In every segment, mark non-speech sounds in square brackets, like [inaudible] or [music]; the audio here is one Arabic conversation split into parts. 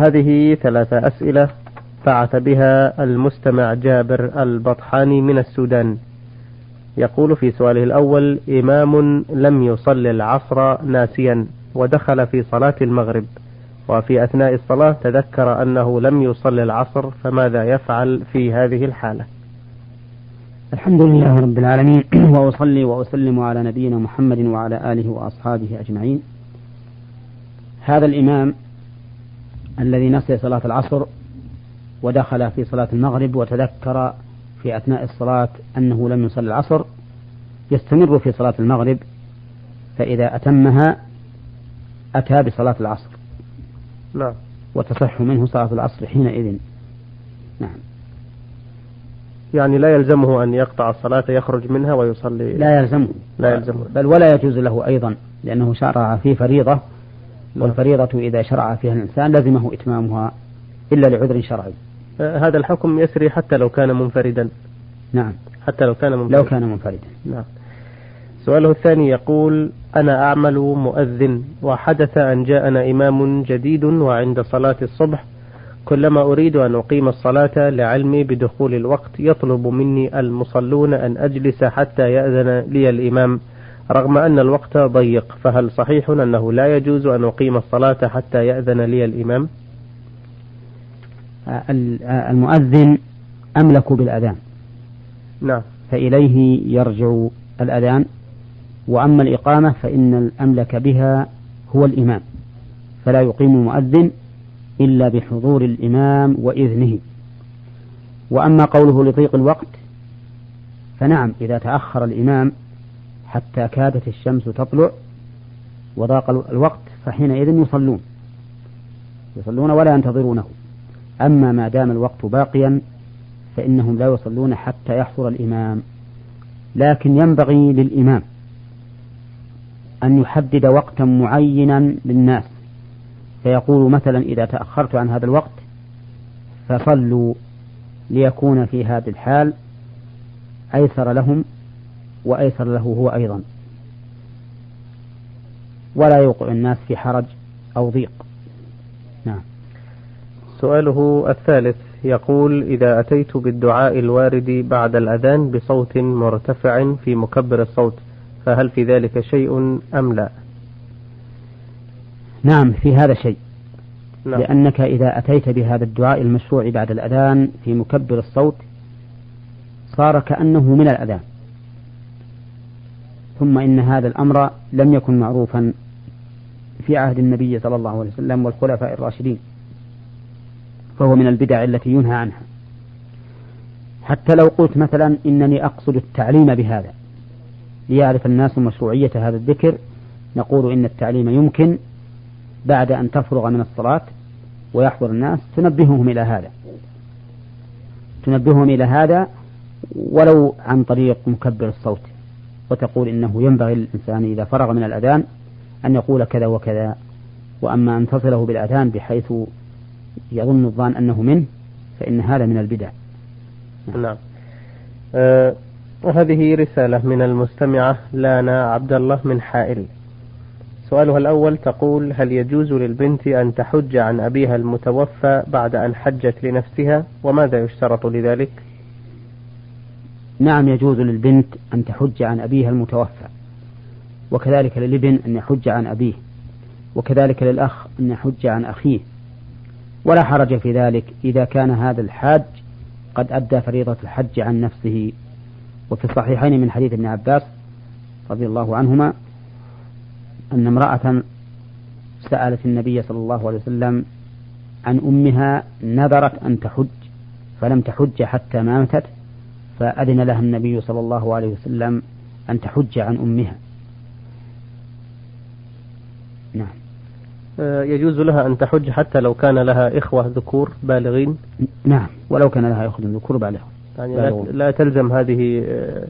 هذه ثلاثة أسئلة بعث بها المستمع جابر البطحاني من السودان. يقول في سؤاله الأول إمام لم يصلي العصر ناسيا ودخل في صلاة المغرب وفي أثناء الصلاة تذكر أنه لم يصلي العصر فماذا يفعل في هذه الحالة؟ الحمد لله رب العالمين [clears throat] وأصلي وأسلم على نبينا محمد وعلى آله وأصحابه أجمعين. هذا الإمام الذي نسي صلاة العصر ودخل في صلاة المغرب وتذكر في أثناء الصلاة أنه لم يصلي العصر يستمر في صلاة المغرب فإذا أتمها أتى بصلاة العصر. نعم وتصح منه صلاة العصر حينئذ. نعم. يعني لا يلزمه أن يقطع الصلاة يخرج منها ويصلي. لا يلزمه. لا يلزمه. بل ولا يجوز له أيضا لأنه شرع في فريضة. والفريضة إذا شرع فيها الإنسان لزمه إتمامها إلا لعذر شرعي. آه، هذا الحكم يسري حتى لو كان منفردا. نعم. حتى لو كان منفردا. لو كان منفردا. نعم. سؤاله الثاني يقول أنا أعمل مؤذن وحدث أن جاءنا إمام جديد وعند صلاة الصبح كلما أريد أن أقيم الصلاة لعلمي بدخول الوقت يطلب مني المصلون أن أجلس حتى يأذن لي الإمام. رغم أن الوقت ضيق فهل صحيح أنه لا يجوز أن أقيم الصلاة حتى يأذن لي الإمام؟ المؤذن أملك بالأذان. نعم. فإليه يرجع الأذان وأما الإقامة فإن الأملك بها هو الإمام. فلا يقيم المؤذن إلا بحضور الإمام وإذنه. وأما قوله لضيق الوقت فنعم إذا تأخر الإمام حتى كادت الشمس تطلع وضاق الوقت فحينئذ يصلون. يصلون ولا ينتظرونه. أما ما دام الوقت باقيا فإنهم لا يصلون حتى يحضر الإمام. لكن ينبغي للإمام أن يحدد وقتا معينا للناس. فيقول مثلا إذا تأخرت عن هذا الوقت فصلوا ليكون في هذه الحال أيسر لهم وأيسر له هو أيضا. ولا يوقع الناس في حرج أو ضيق. نعم. سؤاله الثالث يقول إذا أتيت بالدعاء الوارد بعد الأذان بصوت مرتفع في مكبر الصوت فهل في ذلك شيء أم لا؟ نعم في هذا شيء. نعم. لأنك إذا أتيت بهذا الدعاء المشروع بعد الأذان في مكبر الصوت صار كأنه من الأذان. ثم إن هذا الأمر لم يكن معروفا في عهد النبي صلى الله عليه وسلم والخلفاء الراشدين فهو من البدع التي ينهى عنها. حتى لو قلت مثلا إنني أقصد التعليم بهذا ليعرف الناس مشروعية هذا الذكر نقول إن التعليم يمكن بعد أن تفرغ من الصلاة ويحضر الناس تنبههم إلى هذا. تنبههم إلى هذا ولو عن طريق مكبر الصوت. وتقول إنه ينبغي للإنسان إذا فرغ من الأذان أن يقول كذا وكذا وأما أن تصله بالأذان بحيث يظن الظان أنه منه فإن هذا من البدع. نعم. أه وهذه رسالة من المستمعة لانا عبد الله من حائل. سؤالها الأول تقول هل يجوز للبنت أن تحج عن أبيها المتوفى بعد أن حجت لنفسها؟ وماذا يشترط لذلك؟ نعم يجوز للبنت أن تحج عن أبيها المتوفى وكذلك للابن أن يحج عن أبيه وكذلك للأخ أن يحج عن أخيه. ولا حرج في ذلك إذا كان هذا الحاج قد أدى فريضة الحج عن نفسه. وفي الصحيحين من حديث ابن عباس رضي الله عنهما أن امرأة سألت النبي صلى الله عليه وسلم عن أمها نذرت أن تحج فلم تحج حتى ماتت. فأذن لها النبي صلى الله عليه وسلم أن تحج عن أمها. نعم. آه، يجوز لها أن تحج حتى لو كان لها إخوة ذكور بالغين؟ نعم. ولو كان لها إخوة ذكور بالغين يعني لا, لا تلزم هذه آه،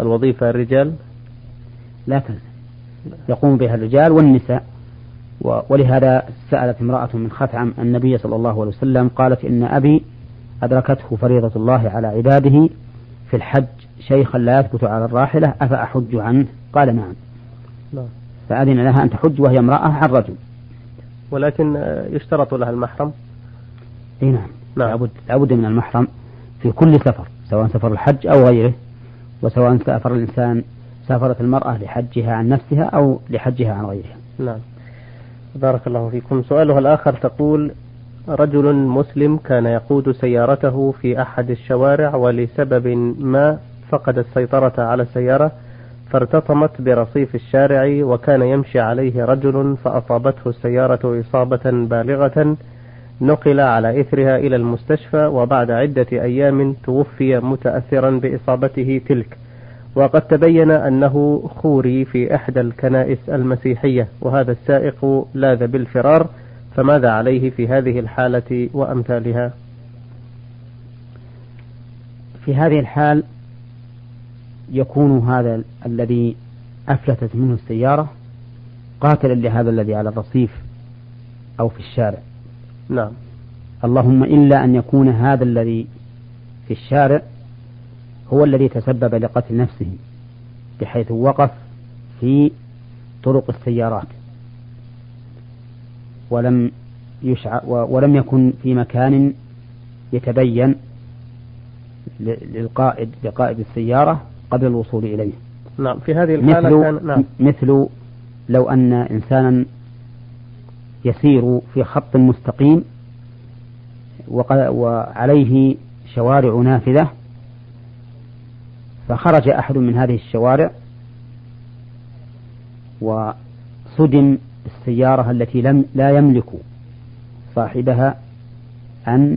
الوظيفة الرجال؟ لا تلزم. يقوم بها الرجال والنساء. ولهذا سألت امرأة من خثعم النبي صلى الله عليه وسلم قالت إن أبي أدركته فريضة الله على عباده في الحج شيخا لا يثبت على الراحلة أفأحج عنه قال نعم فأذن لها أن تحج وهي امرأة عن رجل ولكن آه، يشترط لها المحرم إي نعم, نعم. لابد لابد من المحرم في كل سفر سواء سفر الحج أو غيره وسواء سافر الإنسان سافرت المرأة لحجها عن نفسها أو لحجها عن غيرها. نعم. بارك الله فيكم. سؤالها الآخر تقول رجل مسلم كان يقود سيارته في أحد الشوارع ولسبب ما فقد السيطرة على السيارة فارتطمت برصيف الشارع وكان يمشي عليه رجل فأصابته السيارة إصابة بالغة نقل على إثرها إلى المستشفى وبعد عدة أيام توفي متأثرا بإصابته تلك. وقد تبين أنه خوري في إحدى الكنائس المسيحية وهذا السائق لاذ بالفرار فماذا عليه في هذه الحالة وأمثالها؟ في هذه الحال يكون هذا الذي أفلتت منه السيارة قاتلا لهذا الذي على الرصيف أو في الشارع. نعم. اللهم إلا أن يكون هذا الذي في الشارع هو الذي تسبب لقتل نفسه بحيث وقف في طرق السيارات. ولم يشع ولم يكن في مكان يتبين للقائد لقائد السيارة قبل الوصول إليه نعم في هذه الحالة مثل كان نعم. مثل لو أن إنسانا يسير في خط مستقيم وعليه شوارع نافذة فخرج أحد من هذه الشوارع وصدم السيارة التي لم لا يملك صاحبها أن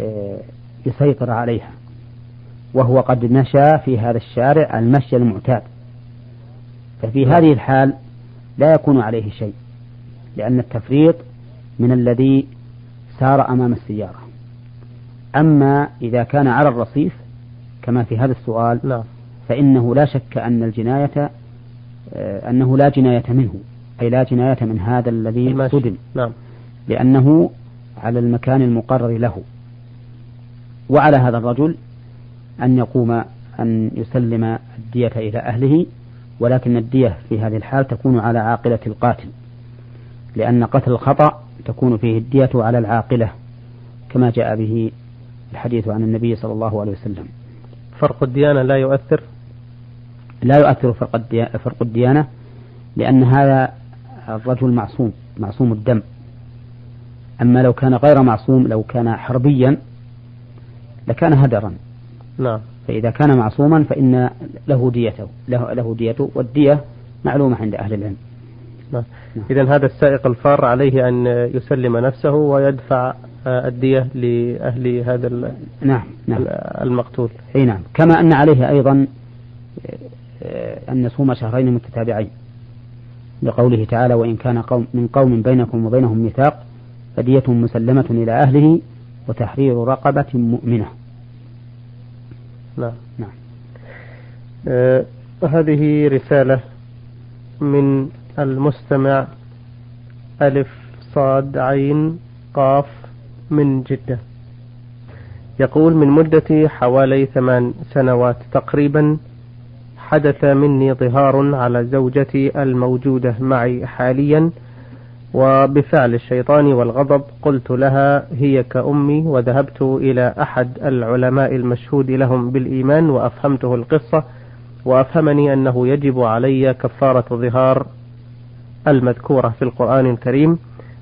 آه، يسيطر عليها وهو قد مشى في هذا الشارع المشي المعتاد ففي نعم. هذه الحال لا يكون عليه شيء لأن التفريط من الذي سار أمام السيارة أما إذا كان على الرصيف كما في هذا السؤال لا. فإنه لا شك أن الجناية آه، أنه لا جناية منه أي لا جناية من هذا الذي صدم نعم. لأنه على المكان المقرر له. وعلى هذا الرجل أن يقوم أن يسلم الدية إلى أهله ولكن الدية في هذه الحال تكون على عاقلة القاتل. لأن قتل الخطأ تكون فيه الدية على العاقلة كما جاء به الحديث عن النبي صلى الله عليه وسلم. فرق الديانة لا يؤثر؟ لا يؤثر فرق الديانة, فرق الديانة لأن هذا الرجل معصوم معصوم الدم. أما لو كان غير معصوم لو كان حربيا لكان هدرا. نعم. فإذا كان معصوما فإن له ديته له, له ديته والدية معلومة عند أهل العلم. نعم. نعم. إذا هذا السائق الفار عليه أن يسلم نفسه ويدفع الدية لأهل هذا نعم نعم. المقتول. أي نعم. كما أن عليه أيضا آه، أن يصوم شهرين متتابعين. لقوله تعالى وإن كان قوم من قوم بينكم وبينهم ميثاق فدية مسلمة إلى أهله وتحرير رقبة مؤمنة. نعم. نعم. آه هذه رسالة من المستمع ألف صاد عين قاف من جدة. يقول من مدة حوالي ثمان سنوات تقريبا حدث مني ظهار على زوجتي الموجودة معي حاليا وبفعل الشيطان والغضب قلت لها هي كأمي وذهبت إلى أحد العلماء المشهود لهم بالإيمان وأفهمته القصة وأفهمني أنه يجب علي كفارة ظهار المذكورة في القرآن الكريم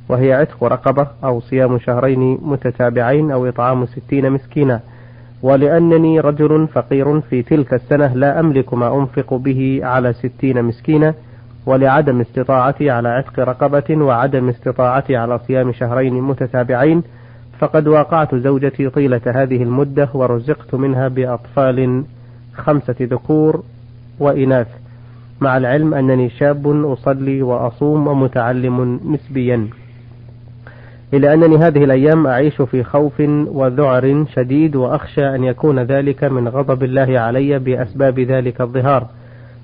وهي عتق رقبة أو صيام شهرين متتابعين أو إطعام ستين مسكينا. ولأنني رجل فقير في تلك السنة لا أملك ما أنفق به على ستين مسكينا ولعدم استطاعتي على عتق رقبة وعدم استطاعتي على صيام شهرين متتابعين فقد واقعت زوجتي طيلة هذه المدة ورزقت منها بأطفال خمسة ذكور وإناث مع العلم أنني شاب أصلي وأصوم ومتعلم نسبيا. إلى أنني هذه الأيام أعيش في خوف وذعر شديد وأخشى أن يكون ذلك من غضب الله علي بأسباب ذلك الظهار.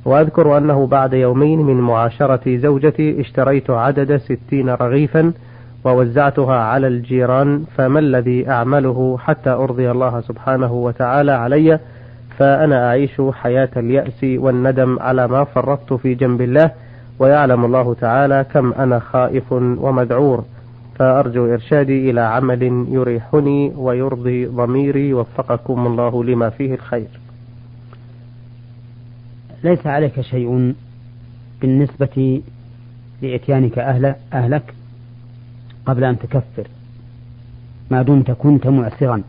وأذكر أنه بعد يومين من معاشرة زوجتي اشتريت عدد ستين رغيفا ووزعتها على الجيران فما الذي أعمله حتى أرضي الله سبحانه وتعالى علي؟ فأنا أعيش حياة اليأس والندم على ما فرطت في جنب الله ويعلم الله تعالى كم أنا خائف ومذعور. فأرجو إرشادي إلى عمل يريحني ويرضي ضميري وفقكم الله لما فيه الخير. ليس عليك شيء بالنسبة لإتيانك أهل أهلك قبل أن تكفر ما دمت كنت معسرا.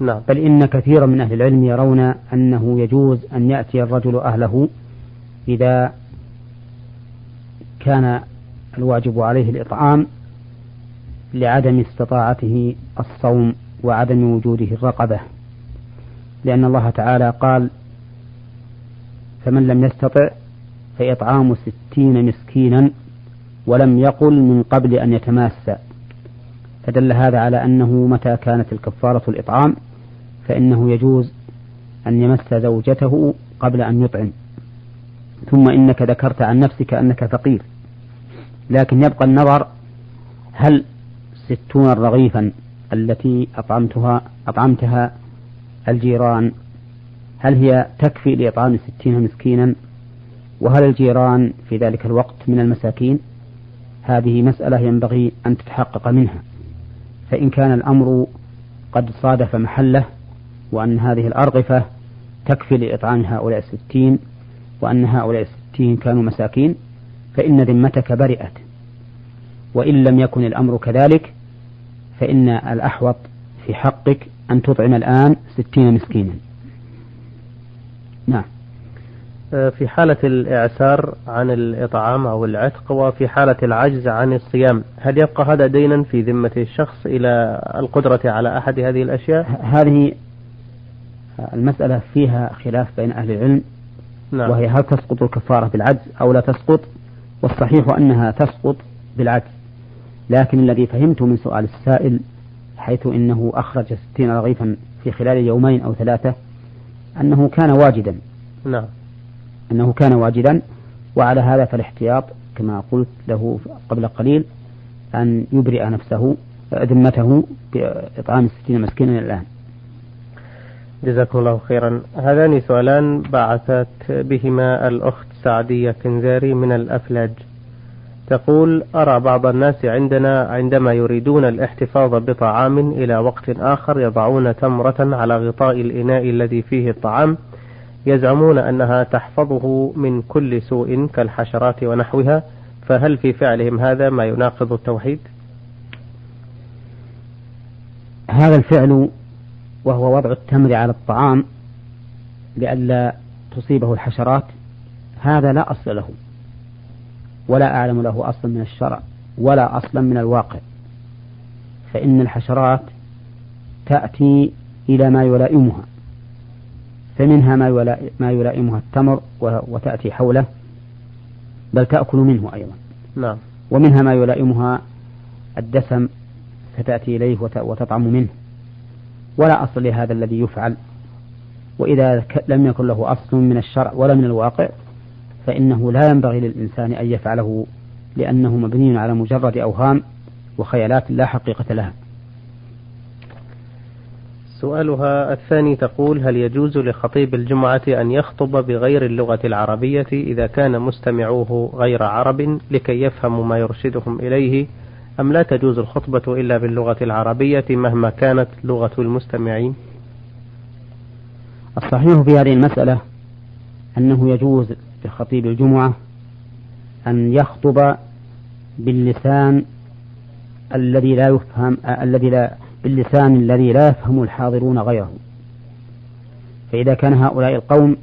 نعم. بل إن كثيرا من أهل العلم يرون أنه يجوز أن يأتي الرجل أهله إذا كان الواجب عليه الإطعام لعدم استطاعته الصوم وعدم وجوده الرقبة. لأن الله تعالى قال فمن لم يستطع فإطعام ستين مسكينا ولم يقل من قبل أن يتماسى فدل هذا على أنه متى كانت الكفارة الإطعام فإنه يجوز أن يمس زوجته قبل أن يطعم. ثم إنك ذكرت عن نفسك أنك فقير لكن يبقى النظر هل ستون رغيفا التي أطعمتها أطعمتها الجيران. هل هي تكفي لإطعام ستين مسكينا؟ وهل الجيران في ذلك الوقت من المساكين؟ هذه مسألة ينبغي أن تتحقق منها. فإن كان الأمر قد صادف محله وأن هذه الأرغفة تكفي لإطعام هؤلاء الستين وأن هؤلاء الستين كانوا مساكين فإن ذمتك برئت. وإن لم يكن الأمر كذلك فإن الأحوط في حقك أن تطعم الآن ستين مسكينا. نعم. آه، في حالة الإعسار عن الإطعام أو العتق وفي حالة العجز عن الصيام هل يبقى هذا دينا في ذمة الشخص إلى القدرة على أحد هذه الأشياء؟ هذه المسألة فيها خلاف بين أهل العلم نعم. وهي هل تسقط الكفارة بالعجز أو لا تسقط؟ والصحيح أنها تسقط بالعجز. لكن الذي فهمته من سؤال السائل حيث إنه أخرج ستين رغيفا في خلال يومين أو ثلاثة أنه كان واجدا. نعم. أنه كان واجدا وعلى هذا فالاحتياط كما قلت له قبل قليل أن يبرئ نفسه ذمته بإطعام الستين مسكينا الآن. جزاكم الله خيرا. هذان سؤالان بعثت بهما الأخت سعدية كنزاري من الأفلاج. تقول أرى بعض الناس عندنا عندما يريدون الاحتفاظ بطعام إلى وقت آخر يضعون تمرة على غطاء الإناء الذي فيه الطعام يزعمون أنها تحفظه من كل سوء كالحشرات ونحوها فهل في فعلهم هذا ما يناقض التوحيد؟ هذا الفعل وهو وضع التمر على الطعام لئلا تصيبه الحشرات هذا لا أصل له ولا أعلم له أصلا من الشرع ولا أصلا من الواقع. فإن الحشرات تأتي إلى ما يلائمها فمنها ما ما يلائمها التمر وتأتي حوله بل تأكل منه أيضا. نعم. ومنها ما يلائمها الدسم فتأتي إليه وتطعم منه. ولا أصل لهذا الذي يفعل. وإذا لم يكن له أصل من الشرع ولا من الواقع فإنه لا ينبغي للإنسان أن يفعله لأنه مبني على مجرد أوهام وخيالات لا حقيقة لها. سؤالها الثاني تقول هل يجوز لخطيب الجمعة أن يخطب بغير اللغة العربية إذا كان مستمعوه غير عرب لكي يفهموا ما يرشدهم إليه؟ أم لا تجوز الخطبة إلا باللغة العربية مهما كانت لغة المستمعين؟ الصحيح في هذه المسألة أنه يجوز لخطيب الجمعة أن يخطب باللسان الذي لا يفهم الذي لا باللسان الذي لا يفهم الحاضرون غيره. فإذا كان هؤلاء القوم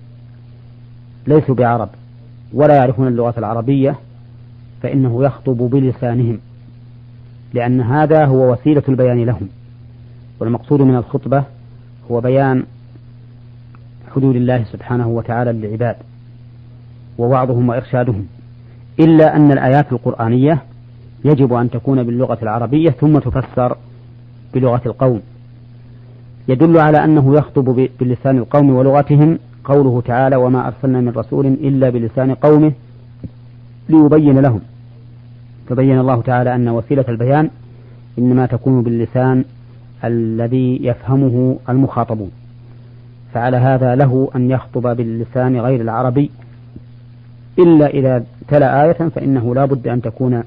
ليسوا بعرب ولا يعرفون اللغة العربية فإنه يخطب بلسانهم لأن هذا هو وسيلة البيان لهم. والمقصود من الخطبة هو بيان حدود الله سبحانه وتعالى للعباد. ووعظهم وإرشادهم. إلا أن الآيات القرآنية يجب أن تكون باللغة العربية ثم تفسر بلغة القوم. يدل على أنه يخطب بلسان القوم ولغتهم قوله تعالى وما أرسلنا من رسول إلا بلسان قومه ليبين لهم. فبين الله تعالى أن وسيلة البيان إنما تكون باللسان الذي يفهمه المخاطبون. فعلى هذا له أن يخطب باللسان غير العربي. إلا إذا تلا آية فإنه لا بد أن تكون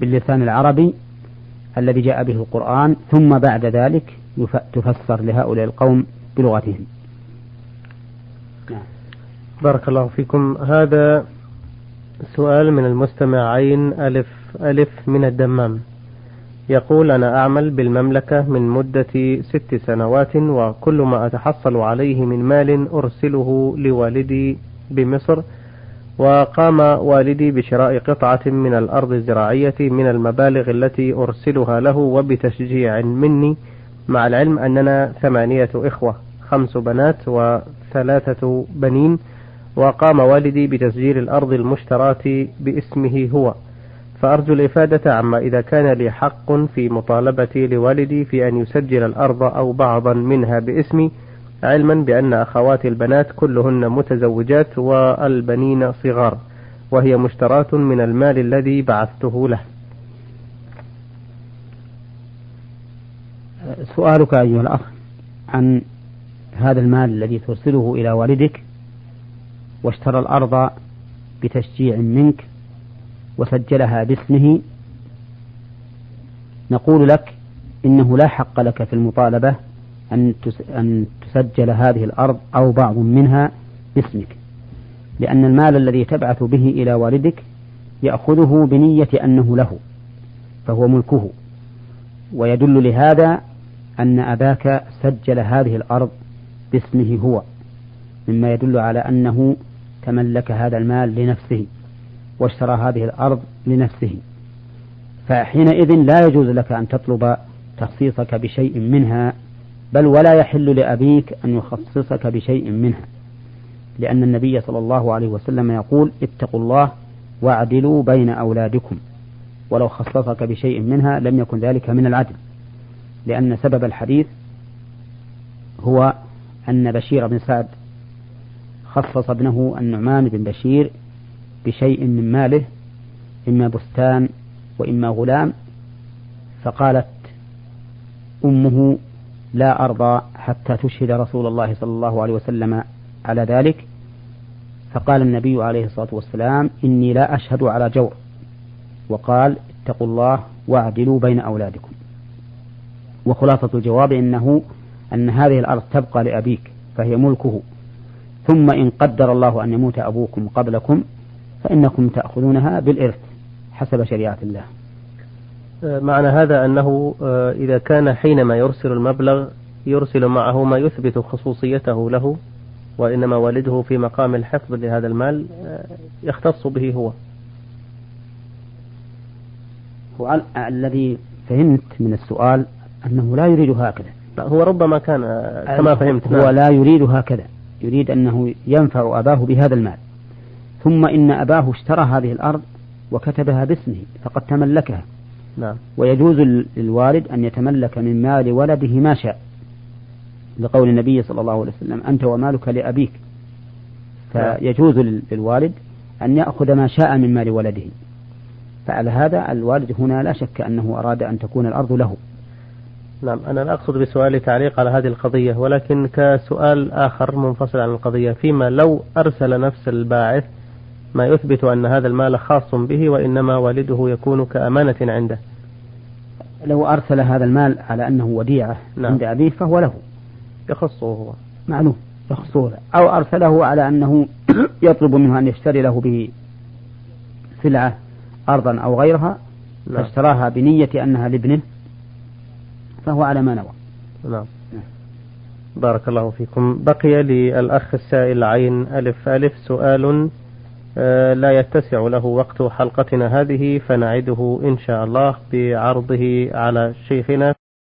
باللسان العربي الذي جاء به القرآن ثم بعد ذلك تفسر لهؤلاء القوم بلغتهم. نعم. بارك الله فيكم. هذا سؤال من المستمع عين ألف ألف من الدمام. يقول أنا أعمل بالمملكة من مدة ست سنوات وكل ما أتحصل عليه من مال أرسله لوالدي بمصر وقام والدي بشراء قطعة من الأرض الزراعية من المبالغ التي أرسلها له وبتشجيع مني مع العلم أننا ثمانية إخوة خمس بنات وثلاثة بنين وقام والدي بتسجيل الأرض المشتراة باسمه هو. فأرجو الإفادة عما إذا كان لي حق في مطالبتي لوالدي في أن يسجل الأرض أو بعضا منها باسمي علما بأن أخواتي البنات كلهن متزوجات والبنين صغار وهي مشتراة من المال الذي بعثته له. سؤالك أيها الأخ عن هذا المال الذي ترسله إلى والدك واشترى الأرض بتشجيع منك وسجلها باسمه. نقول لك إنه لا حق لك في المطالبة أن أن تسجل هذه الأرض أو بعض منها باسمك. لأن المال الذي تبعث به إلى والدك يأخذه بنية أنه له فهو ملكه. ويدل لهذا أن أباك سجل هذه الأرض باسمه هو مما يدل على أنه تملك هذا المال لنفسه واشترى هذه الأرض لنفسه. فحينئذ لا يجوز لك أن تطلب تخصيصك بشيء منها بل ولا يحل لأبيك أن يخصصك بشيء منها. لأن النبي صلى الله عليه وسلم يقول اتقوا الله واعدلوا بين أولادكم. ولو خصصك بشيء منها لم يكن ذلك من العدل. لأن سبب الحديث هو أن بشير بن سعد خصص ابنه النعمان بن بشير بشيء من ماله إما بستان وإما غلام فقالت أمه لا أرضى حتى تشهد رسول الله صلى الله عليه وسلم على ذلك. فقال النبي عليه الصلاة والسلام إني لا أشهد على جور. وقال اتقوا الله واعدلوا بين أولادكم. وخلاصة الجواب إنه أن هذه الأرض تبقى لأبيك فهي ملكه. ثم إن قدر الله أن يموت أبوكم قبلكم فإنكم تأخذونها بالإرث حسب شريعة الله. معنى هذا أنه آه، إذا كان حينما يرسل المبلغ يرسل معه ما يثبت خصوصيته له وإنما والده في مقام الحفظ لهذا المال آه، يختص به هو. هو الذي فهمت من السؤال أنه لا يريد هكذا. هو ربما كان كما فهمت هو نعم. لا يريد هكذا. يريد أنه ينفع أباه بهذا المال. ثم إن أباه اشترى هذه الأرض وكتبها باسمه فقد تملكها. نعم. ويجوز للوالد أن يتملك من مال ولده ما شاء لقول النبي صلى الله عليه وسلم أنت ومالك لأبيك. فيجوز للوالد أن يأخذ ما شاء من مال ولده فعلى هذا الوالد هنا لا شك أنه أراد أن تكون الأرض له نعم أنا لا أقصد بسؤالي تعليق على هذه القضية ولكن كسؤال آخر منفصل عن القضية فيما لو أرسل نفس الباعث ما يثبت أن هذا المال خاص به وإنما والده يكون كأمانة عنده. لو أرسل هذا المال على أنه وديعة نعم. عند أبيه فهو له. يخصه هو. معلوم. يخصه. أو أرسله على أنه [clears throat] يطلب منه أن يشتري له بسلعة أرضا أو غيرها نعم. فاشتراها بنية أنها لابنه فهو على ما نوى. نعم. بارك الله فيكم. بقي للأخ السائل عين ألف ألف سؤال لا يتسع له وقت حلقتنا هذه فنعده إن شاء الله بعرضه على شيخنا